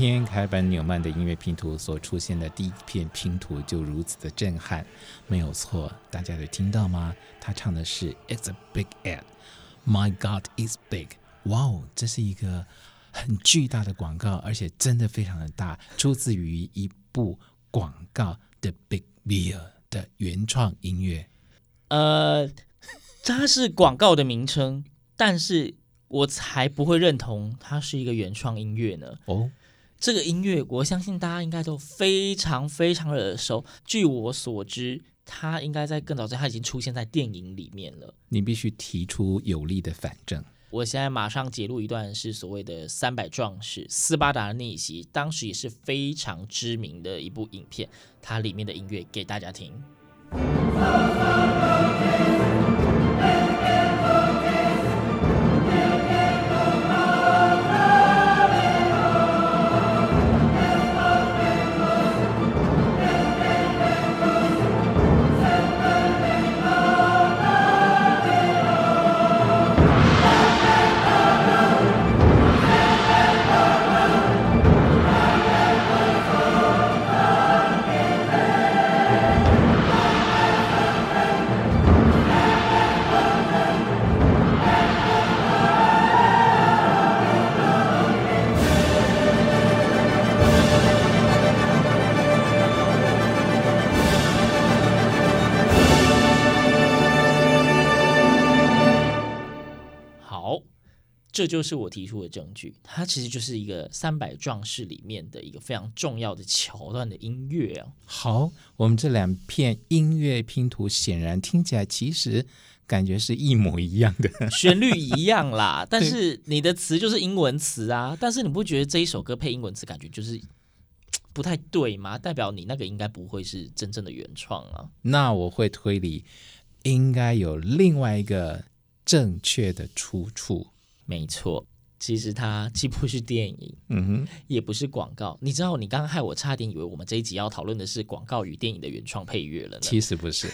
天凯尔本纽曼的音乐拼图所出现的第一片拼图就如此的震撼，没有错，大家有听到吗？他唱的是 "It's a big ad"，My God is big，哇哦，这是一个很巨大的广告，而且真的非常的大，出自于一部广告的 Big Beer 的原创音乐。呃，它是广告的名称，但是我才不会认同它是一个原创音乐呢。哦。这个音乐，我相信大家应该都非常非常的耳熟。据我所知，它应该在更早之前，它已经出现在电影里面了。你必须提出有力的反证。我现在马上截录一段，是所谓的《三百壮士》斯巴达的逆袭，当时也是非常知名的一部影片。它里面的音乐给大家听。这就是我提出的证据，它其实就是一个《三百壮士》里面的一个非常重要的桥段的音乐啊。好，我们这两片音乐拼图显然听起来其实感觉是一模一样的，旋律一样啦，但是你的词就是英文词啊。但是你不觉得这一首歌配英文词感觉就是不太对吗？代表你那个应该不会是真正的原创啊。那我会推理，应该有另外一个正确的出处。没错，其实它既不是电影，嗯哼，也不是广告。你知道，你刚刚害我差点以为我们这一集要讨论的是广告与电影的原创配乐了呢。其实不是。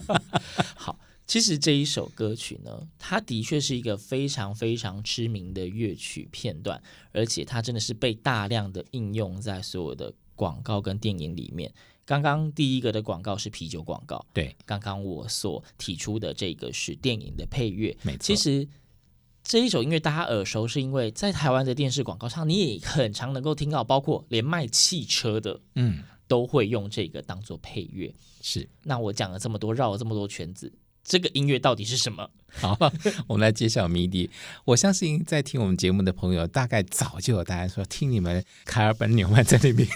好，其实这一首歌曲呢，它的确是一个非常非常知名的乐曲片段，而且它真的是被大量的应用在所有的广告跟电影里面。刚刚第一个的广告是啤酒广告，对。刚刚我所提出的这个是电影的配乐，没错。其实。这一首音乐大家耳熟，是因为在台湾的电视广告上，你也很常能够听到，包括连卖汽车的，嗯，都会用这个当做配乐。是，那我讲了这么多，绕了这么多圈子。这个音乐到底是什么？好，我们来揭晓谜底。我相信在听我们节目的朋友，大概早就有答案说，说听你们凯尔本纽曼在那边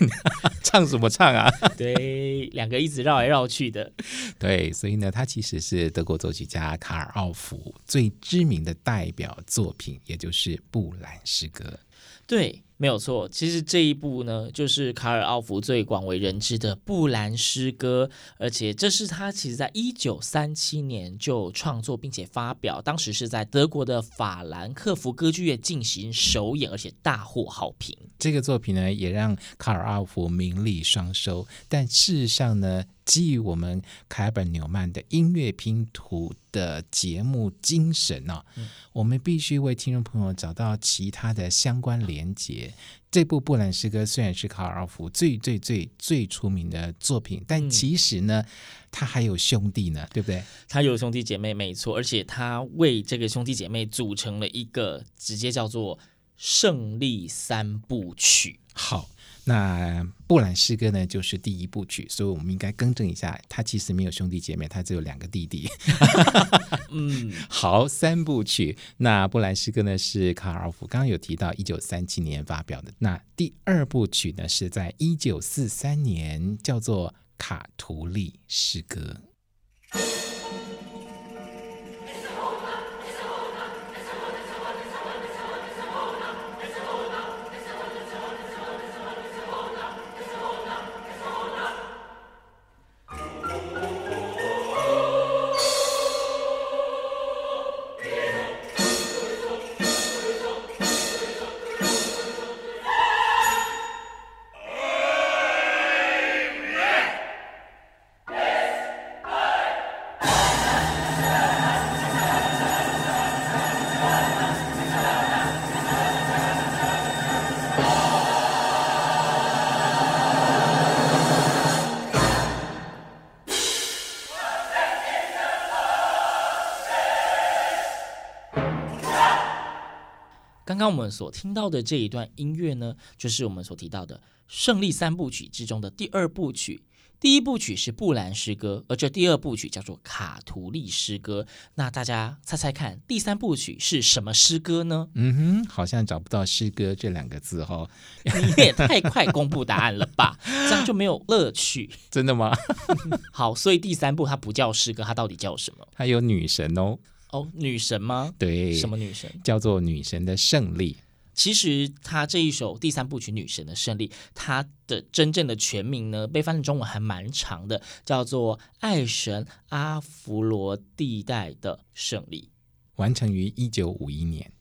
唱什么唱啊？对，两个一直绕来绕去的。对，所以呢，他其实是德国作曲家卡尔奥弗最知名的代表作品，也就是《布兰诗歌》。对。没有错，其实这一部呢，就是卡尔奥弗最广为人知的《布兰诗歌》，而且这是他其实在一九三七年就创作并且发表，当时是在德国的法兰克福歌剧院进行首演，而且大获好评。这个作品呢，也让卡尔奥弗名利双收，但事实上呢，基于我们凯本纽曼的音乐拼图的节目精神呢、啊嗯，我们必须为听众朋友找到其他的相关连结。这部《布兰诗歌》虽然是卡尔奥弗最最最最出名的作品，但其实呢，他还有兄弟呢，对不对？他有兄弟姐妹，没错，而且他为这个兄弟姐妹组成了一个直接叫做胜利三部曲。好。那布兰诗歌呢，就是第一部曲，所以我们应该更正一下，他其实没有兄弟姐妹，他只有两个弟弟。嗯，好，三部曲。那布兰诗歌呢，是卡尔奥弗刚刚有提到，一九三七年发表的。那第二部曲呢，是在一九四三年，叫做卡图利诗歌。刚刚我们所听到的这一段音乐呢，就是我们所提到的胜利三部曲之中的第二部曲。第一部曲是布兰诗歌，而这第二部曲叫做卡图利诗歌。那大家猜猜看，第三部曲是什么诗歌呢？嗯哼，好像找不到“诗歌”这两个字哦。你也太快公布答案了吧？这样就没有乐趣。真的吗？好，所以第三部它不叫诗歌，它到底叫什么？它有女神哦。哦，女神吗？对，什么女神？叫做女神的胜利。其实他这一首第三部曲《女神的胜利》，它的真正的全名呢，被翻成中文还蛮长的，叫做《爱神阿弗罗蒂带的胜利》，完成于一九五一年。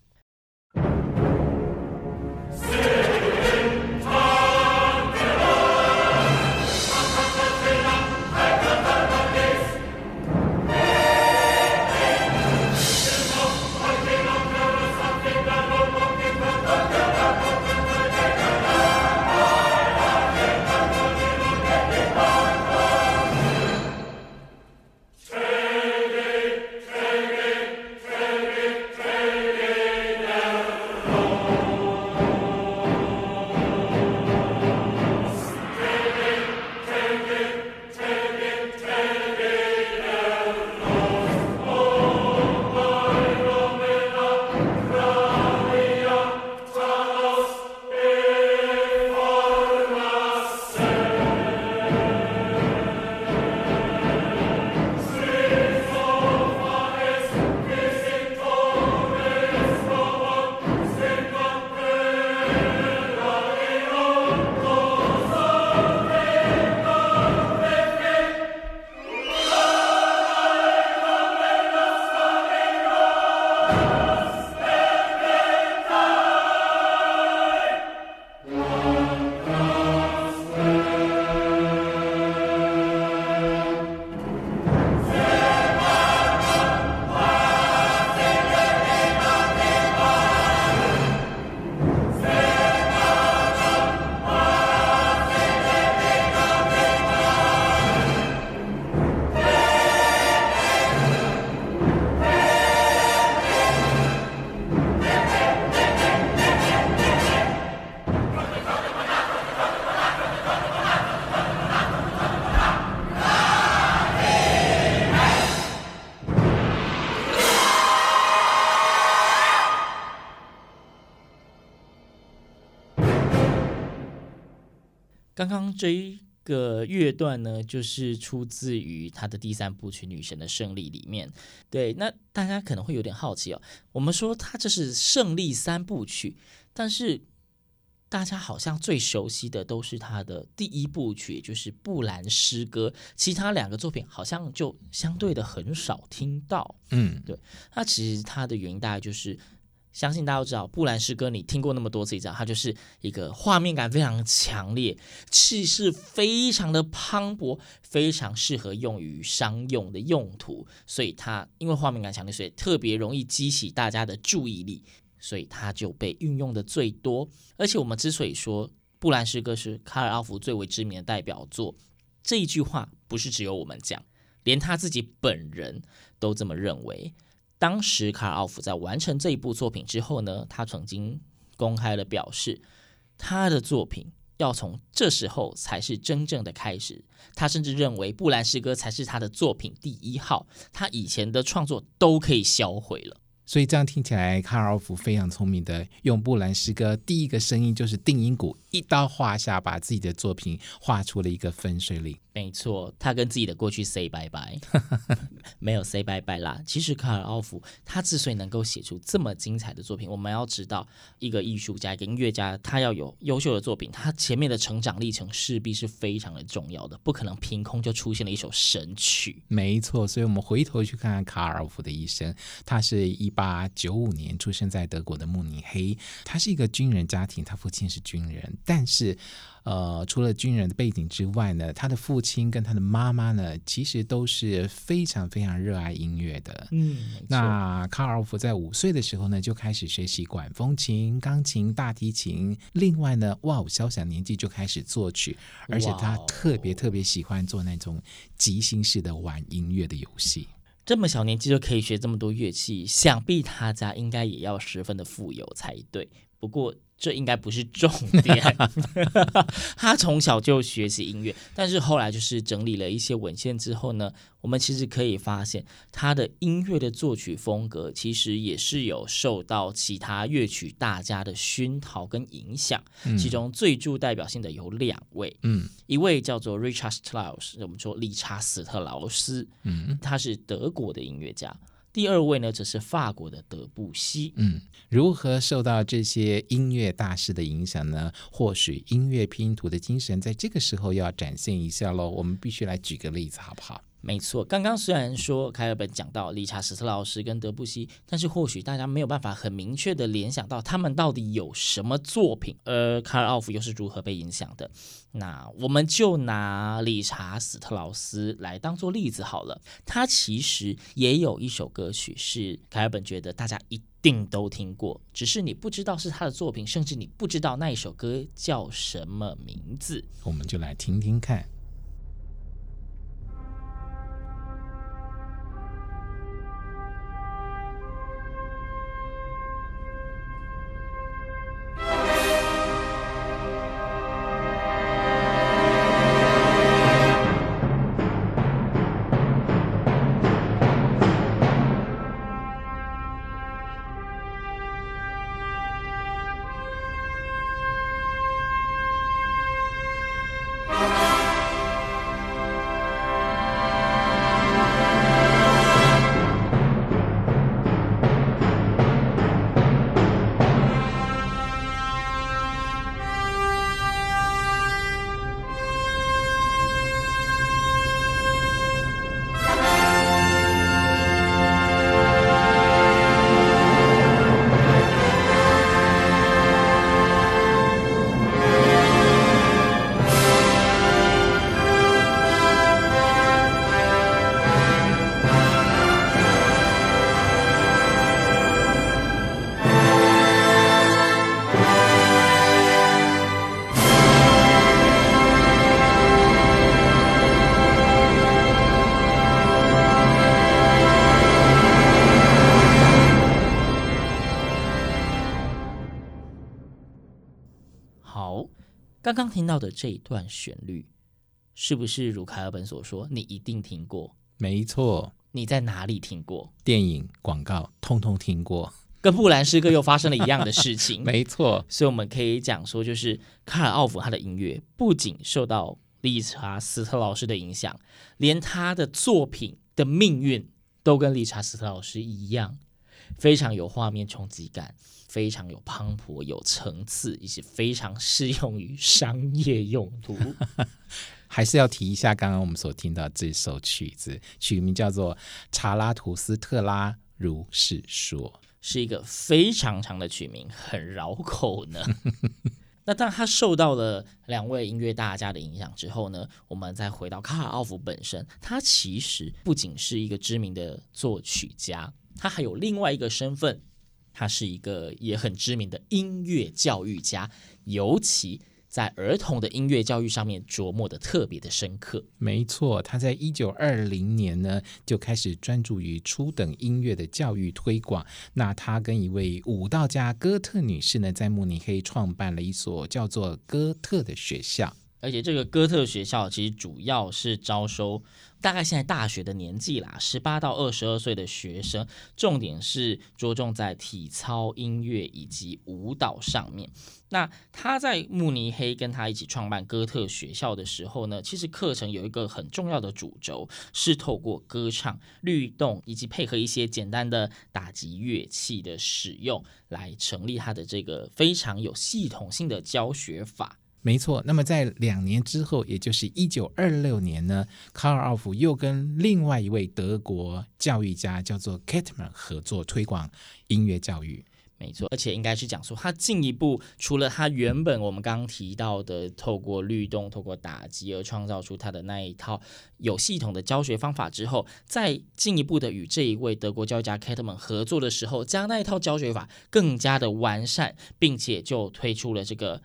刚刚这一个乐段呢，就是出自于他的第三部曲《女神的胜利》里面。对，那大家可能会有点好奇哦。我们说他这是胜利三部曲，但是大家好像最熟悉的都是他的第一部曲，就是布兰诗歌。其他两个作品好像就相对的很少听到。嗯，对。那其实它的原因大概就是。相信大家都知道，布兰诗歌你听过那么多次，你知道它就是一个画面感非常强烈，气势非常的磅礴，非常适合用于商用的用途。所以它因为画面感强烈，所以特别容易激起大家的注意力，所以它就被运用的最多。而且我们之所以说布兰诗歌是卡尔奥弗最为知名的代表作，这一句话不是只有我们讲，连他自己本人都这么认为。当时卡尔奥夫在完成这一部作品之后呢，他曾经公开的表示，他的作品要从这时候才是真正的开始。他甚至认为布兰诗歌才是他的作品第一号，他以前的创作都可以销毁了。所以这样听起来，卡尔奥夫非常聪明的用布兰诗歌第一个声音就是定音鼓，一刀划下，把自己的作品画出了一个分水岭。没错，他跟自己的过去 say 拜拜，没有 say 拜拜啦。其实卡尔奥夫他之所以能够写出这么精彩的作品，我们要知道，一个艺术家、一个音乐家，他要有优秀的作品，他前面的成长历程势必是非常的重要的，不可能凭空就出现了一首神曲。没错，所以我们回头去看看卡尔奥夫的一生，他是一八九五年出生在德国的慕尼黑，他是一个军人家庭，他父亲是军人，但是。呃，除了军人的背景之外呢，他的父亲跟他的妈妈呢，其实都是非常非常热爱音乐的。嗯，那卡尔奥弗在五岁的时候呢，就开始学习管风琴、钢琴、大提琴。另外呢，哇，小小年纪就开始作曲，而且他特别特别喜欢做那种即兴式的玩音乐的游戏。这么小年纪就可以学这么多乐器，想必他家应该也要十分的富有才对。不过。这应该不是重点。他从小就学习音乐，但是后来就是整理了一些文献之后呢，我们其实可以发现，他的音乐的作曲风格其实也是有受到其他乐曲大家的熏陶跟影响。嗯、其中最具代表性的有两位，嗯，一位叫做 Richard Strauss，我们说理查斯特劳斯，嗯，他是德国的音乐家。第二位呢，则是法国的德布西。嗯，如何受到这些音乐大师的影响呢？或许音乐拼图的精神在这个时候要展现一下喽。我们必须来举个例子，好不好？没错，刚刚虽然说凯尔本讲到理查史特劳斯跟德布西，但是或许大家没有办法很明确的联想到他们到底有什么作品，而卡尔奥弗又是如何被影响的。那我们就拿理查史特劳斯来当做例子好了，他其实也有一首歌曲是凯尔本觉得大家一定都听过，只是你不知道是他的作品，甚至你不知道那一首歌叫什么名字。我们就来听听看。刚刚听到的这一段旋律，是不是如凯尔本所说，你一定听过？没错，你在哪里听过？电影、广告，通通听过。跟布兰诗歌又发生了一样的事情。没错，所以我们可以讲说，就是卡尔奥夫他的音乐不仅受到理查斯特老师的影响，连他的作品的命运都跟理查斯特老师一样，非常有画面冲击感。非常有磅礴、有层次，以及非常适用于商业用途。还是要提一下，刚刚我们所听到这首曲子，曲名叫做《查拉图斯特拉如是说》，是一个非常长的曲名，很绕口呢。那当他受到了两位音乐大家的影响之后呢，我们再回到卡尔奥夫本身，他其实不仅是一个知名的作曲家，他还有另外一个身份。他是一个也很知名的音乐教育家，尤其在儿童的音乐教育上面琢磨的特别的深刻。没错，他在一九二零年呢就开始专注于初等音乐的教育推广。那他跟一位舞蹈家哥特女士呢，在慕尼黑创办了一所叫做哥特的学校。而且这个哥特学校其实主要是招收大概现在大学的年纪啦，十八到二十二岁的学生，重点是着重在体操、音乐以及舞蹈上面。那他在慕尼黑跟他一起创办哥特学校的时候呢，其实课程有一个很重要的主轴，是透过歌唱、律动以及配合一些简单的打击乐器的使用，来成立他的这个非常有系统性的教学法。没错，那么在两年之后，也就是一九二六年呢，卡尔奥夫又跟另外一位德国教育家叫做 k a t m a n 合作推广音乐教育。没错，而且应该是讲说，他进一步除了他原本我们刚刚提到的透过律动、透过打击而创造出他的那一套有系统的教学方法之后，再进一步的与这一位德国教育家 k a t m a n 合作的时候，将那一套教学法更加的完善，并且就推出了这个。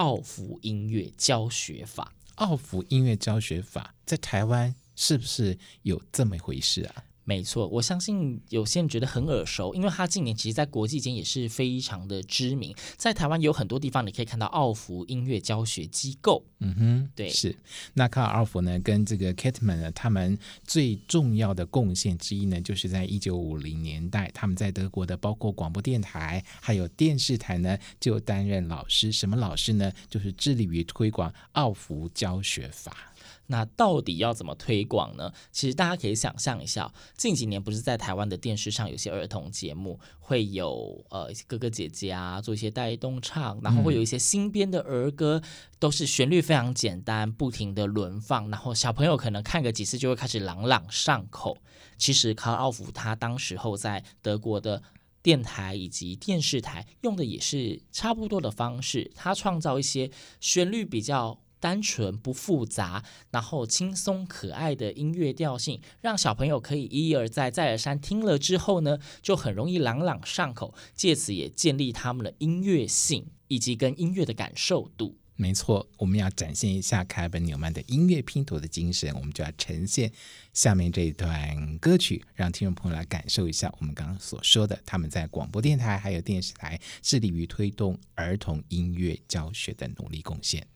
奥福音乐教学法，奥福音乐教学法在台湾是不是有这么一回事啊？没错，我相信有些人觉得很耳熟，因为他近年其实，在国际间也是非常的知名。在台湾有很多地方，你可以看到奥福音乐教学机构。嗯哼，对，是。那卡尔奥福呢，跟这个 Kettmann 呢，他们最重要的贡献之一呢，就是在一九五零年代，他们在德国的包括广播电台还有电视台呢，就担任老师。什么老师呢？就是致力于推广奥福教学法。那到底要怎么推广呢？其实大家可以想象一下，近几年不是在台湾的电视上有些儿童节目，会有呃哥哥姐姐啊做一些带动唱，然后会有一些新编的儿歌，都是旋律非常简单，不停的轮放，然后小朋友可能看个几次就会开始朗朗上口。其实卡尔奥弗他当时候在德国的电台以及电视台用的也是差不多的方式，他创造一些旋律比较。单纯不复杂，然后轻松可爱的音乐调性，让小朋友可以一而再、再而三听了之后呢，就很容易朗朗上口，借此也建立他们的音乐性以及跟音乐的感受度。没错，我们要展现一下凯尔本纽曼的音乐拼图的精神，我们就要呈现下面这一段歌曲，让听众朋友来感受一下我们刚刚所说的，他们在广播电台还有电视台致力于推动儿童音乐教学的努力贡献。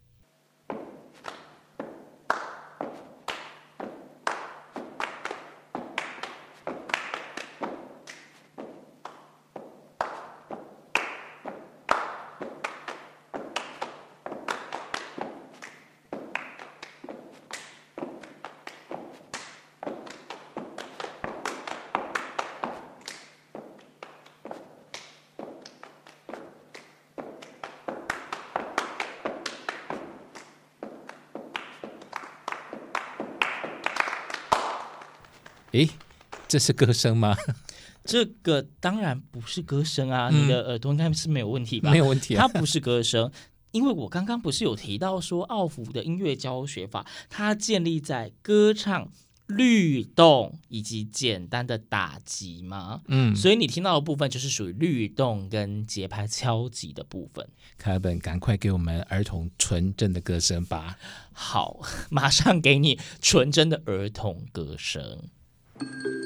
诶，这是歌声吗？这个当然不是歌声啊！嗯、你的耳朵应该是没有问题吧？没有问题、啊，它不是歌声，因为我刚刚不是有提到说奥福的音乐教学法，它建立在歌唱、律动以及简单的打击吗？嗯，所以你听到的部分就是属于律动跟节拍敲击的部分。凯尔本，赶快给我们儿童纯正的歌声吧！好，马上给你纯真的儿童歌声。you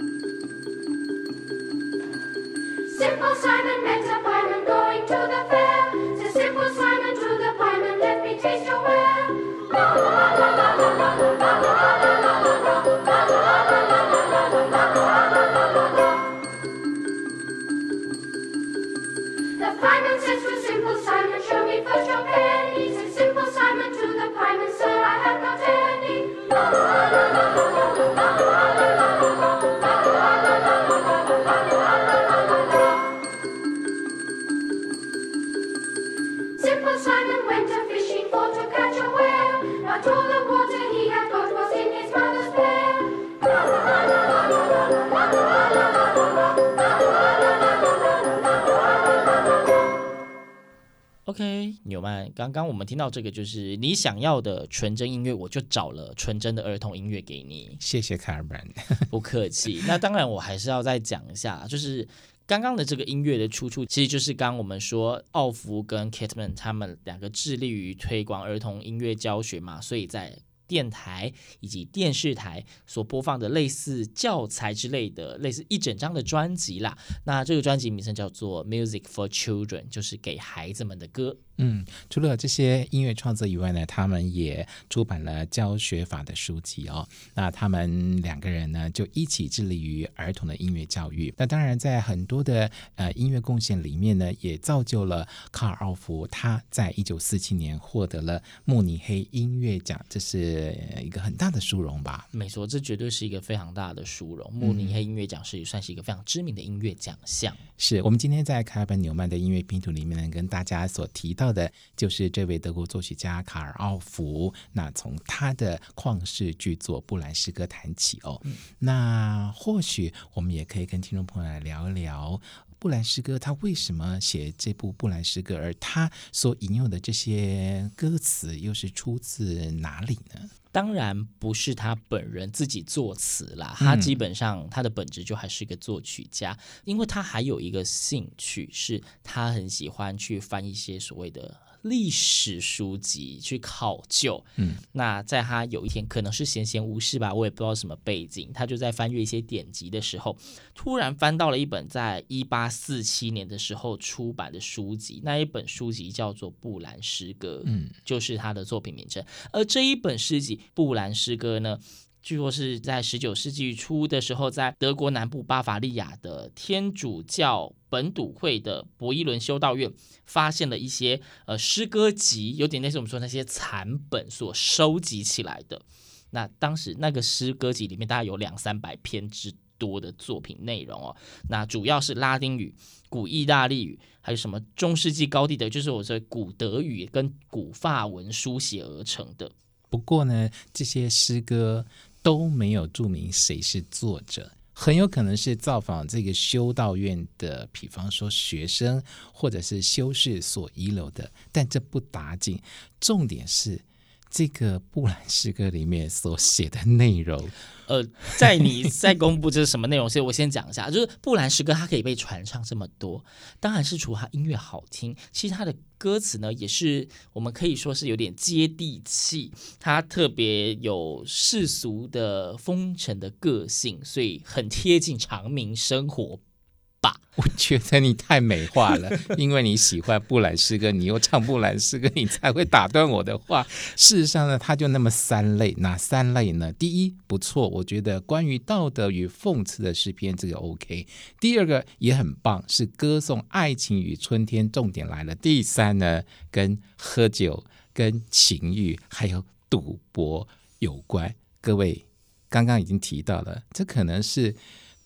刚刚我们听到这个就是你想要的纯真音乐，我就找了纯真的儿童音乐给你。谢谢凯尔曼，不客气。那当然，我还是要再讲一下，就是刚刚的这个音乐的出处，其实就是刚刚我们说奥福跟 Kettmann 他们两个致力于推广儿童音乐教学嘛，所以在。电台以及电视台所播放的类似教材之类的，类似一整张的专辑啦。那这个专辑名称叫做《Music for Children》，就是给孩子们的歌。嗯，除了这些音乐创作以外呢，他们也出版了教学法的书籍哦。那他们两个人呢，就一起致力于儿童的音乐教育。那当然，在很多的呃音乐贡献里面呢，也造就了卡尔奥弗。他在一九四七年获得了慕尼黑音乐奖，这是一个很大的殊荣吧？没错，这绝对是一个非常大的殊荣。慕尼黑音乐奖是也算是一个非常知名的音乐奖项。是我们今天在卡尔本纽曼的音乐拼图里面呢，跟大家所提到的，就是这位德国作曲家卡尔奥弗。那从他的旷世巨作《布兰诗歌》谈起哦。嗯、那或许我们也可以跟听众朋友来聊一聊布兰诗歌，他为什么写这部布兰诗歌，而他所引用的这些歌词又是出自哪里呢？当然不是他本人自己作词啦，他基本上他的本质就还是一个作曲家，因为他还有一个兴趣，是他很喜欢去翻一些所谓的。历史书籍去考究，嗯，那在他有一天可能是闲闲无事吧，我也不知道什么背景，他就在翻阅一些典籍的时候，突然翻到了一本在一八四七年的时候出版的书籍，那一本书籍叫做《布兰诗歌》，嗯，就是他的作品名称。而这一本诗集《布兰诗歌》呢，据说是在十九世纪初的时候，在德国南部巴伐利亚的天主教本笃会的博伊伦修道院发现了一些呃诗歌集，有点类似我们说那些残本所收集起来的。那当时那个诗歌集里面大概有两三百篇之多的作品内容哦。那主要是拉丁语、古意大利语，还有什么中世纪高地的，就是我说古德语跟古法文书写而成的。不过呢，这些诗歌。都没有注明谁是作者，很有可能是造访这个修道院的，比方说学生或者是修士所遗留的，但这不打紧。重点是这个布兰诗歌里面所写的内容。呃，在你 在公布这是什么内容，所以我先讲一下，就是布兰诗歌它可以被传唱这么多，当然是除了它音乐好听，其实它的歌词呢也是我们可以说是有点接地气，它特别有世俗的风尘的个性，所以很贴近常民生活。吧，我觉得你太美化了，因为你喜欢布兰诗歌，你又唱布兰诗歌，你才会打断我的话。事实上呢，它就那么三类，哪三类呢？第一，不错，我觉得关于道德与讽刺的诗篇，这个 OK。第二个也很棒，是歌颂爱情与春天，重点来了。第三呢，跟喝酒、跟情欲还有赌博有关。各位刚刚已经提到了，这可能是。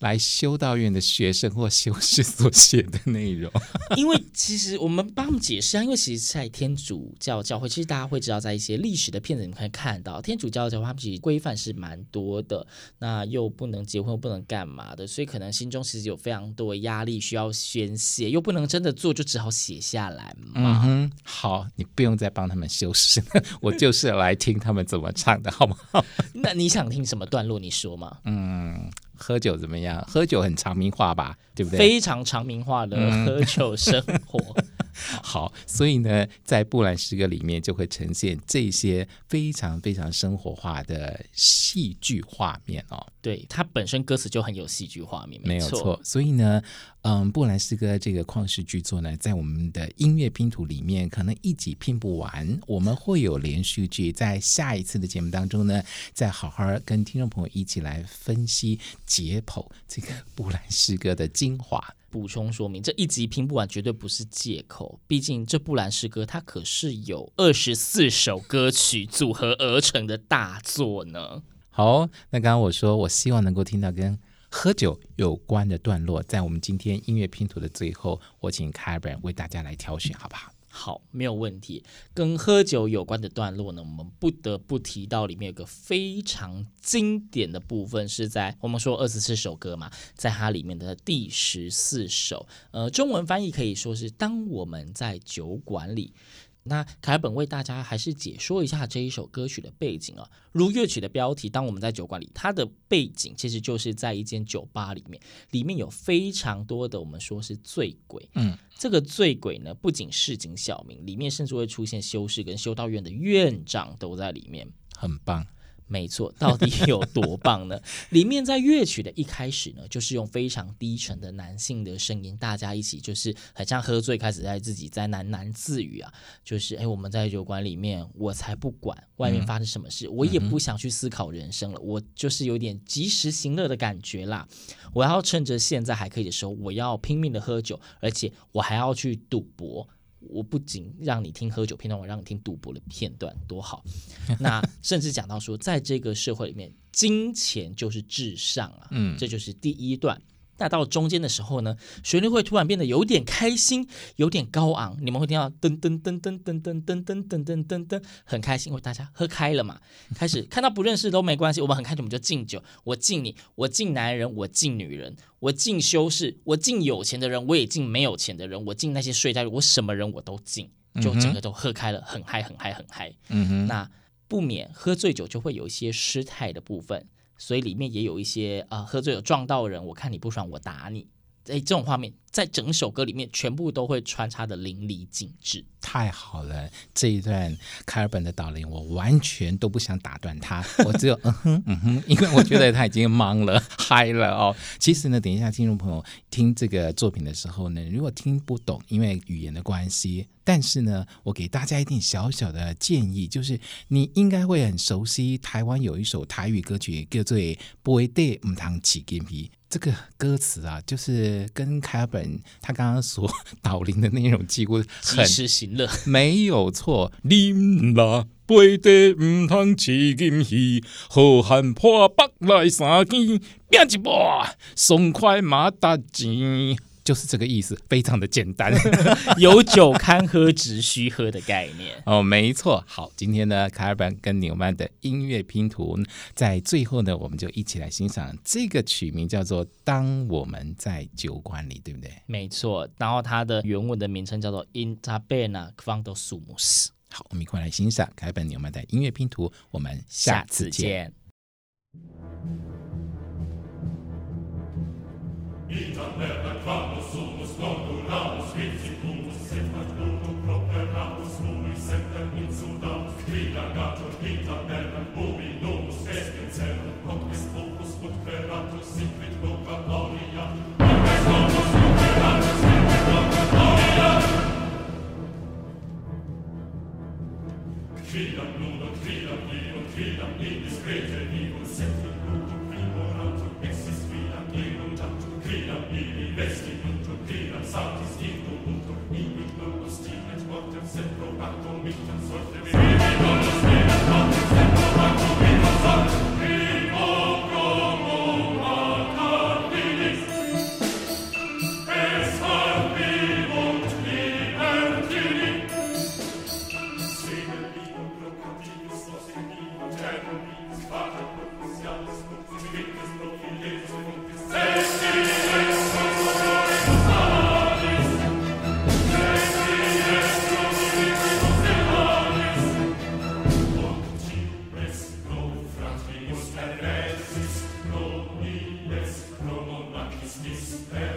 来修道院的学生或修士所写的内容，因为其实我们帮他们解释啊，因为其实，在天主教教会，其实大家会知道，在一些历史的片子里面可以看到，天主教教会他们其实规范是蛮多的，那又不能结婚，又不能干嘛的，所以可能心中其实有非常多的压力需要宣泄，又不能真的做，就只好写下来嘛。嗯哼，好，你不用再帮他们修饰，我就是来听他们怎么唱的，好不好？那你想听什么段落？你说嘛。嗯。喝酒怎么样？喝酒很长明化吧，对不对？非常长明化的喝酒生活。嗯 好，所以呢，在布兰诗歌里面就会呈现这些非常非常生活化的戏剧画面哦。对，它本身歌词就很有戏剧画面，没有错。所以呢，嗯，布兰诗歌这个旷世巨作呢，在我们的音乐拼图里面可能一集拼不完，我们会有连续剧，在下一次的节目当中呢，再好好跟听众朋友一起来分析解剖这个布兰诗歌的精华。补充说明，这一集拼不完绝对不是借口。毕竟这布兰诗歌它可是有二十四首歌曲组合而成的大作呢。好，那刚刚我说我希望能够听到跟喝酒有关的段落，在我们今天音乐拼图的最后，我请凯文为大家来挑选，好不好？好，没有问题。跟喝酒有关的段落呢，我们不得不提到里面有个非常经典的部分，是在我们说二十四首歌嘛，在它里面的第十四首，呃，中文翻译可以说是当我们在酒馆里。那凯尔本为大家还是解说一下这一首歌曲的背景啊，如乐曲的标题，当我们在酒馆里，它的背景其实就是在一间酒吧里面，里面有非常多的我们说是醉鬼，嗯，这个醉鬼呢，不仅市井小民，里面甚至会出现修士跟修道院的院长都在里面，很棒。没错，到底 有多棒呢？里面在乐曲的一开始呢，就是用非常低沉的男性的声音，大家一起就是很像喝醉，开始在自己在喃喃自语啊，就是哎，我们在酒馆里面，我才不管外面发生什么事，嗯、我也不想去思考人生了，嗯、我就是有点及时行乐的感觉啦。我要趁着现在还可以的时候，我要拼命的喝酒，而且我还要去赌博。我不仅让你听喝酒片段，我让你听赌博的片段，多好！那甚至讲到说，在这个社会里面，金钱就是至上啊，嗯，这就是第一段。那到中间的时候呢，旋律会突然变得有点开心，有点高昂。你们会听到噔噔噔噔噔噔噔噔噔噔噔噔，很开心，因为大家喝开了嘛。开始看到不认识都没关系，我们很开心，我们就敬酒。我敬你，我敬男人，我敬女人，我敬修士，我敬有钱的人，我也敬没有钱的人，我敬那些睡袋，我什么人我都敬，就整个都喝开了，很嗨，很嗨，很嗨。嗯哼，那不免喝醉酒就会有一些失态的部分。所以里面也有一些啊、呃，喝醉了撞到人，我看你不爽，我打你。哎，这种画面在整首歌里面全部都会穿插的淋漓尽致，太好了！这一段凯尔本的导聆，我完全都不想打断他，我只有 嗯哼嗯哼，因为我觉得他已经忙了 嗨了哦。其实呢，等一下听众朋友听这个作品的时候呢，如果听不懂，因为语言的关系，但是呢，我给大家一点小小的建议，就是你应该会很熟悉台湾有一首台语歌曲叫做《不会对唔通起金皮》。这个歌词啊，就是跟凯尔本他刚刚所 导聆的内容几乎很及时行乐，没有错。啉啦，杯底唔通饲金鱼，好汉破北来三更，拼一波，爽快马达钱。就是这个意思，非常的简单，有酒堪喝，只需喝的概念哦，没错。好，今天呢，卡尔本跟纽曼的音乐拼图，在最后呢，我们就一起来欣赏这个曲名，叫做《当我们在酒馆里》，对不对？没错。然后它的原文的名称叫做 Intabena Quando Sumus。好，我们一块来欣赏卡尔本纽曼的音乐拼图，我们下次见。Internet quando sumus conduramus vincicumus sed factum properamus unui semper insultamus trilagatur internet uminus est in cernum contest opus ut feratus siquid loca gloria. Contest opus ut feratus siquid loca gloria. Quidam nudo, quidam nio, quidam indiscrete nio, sed in Sound is His name.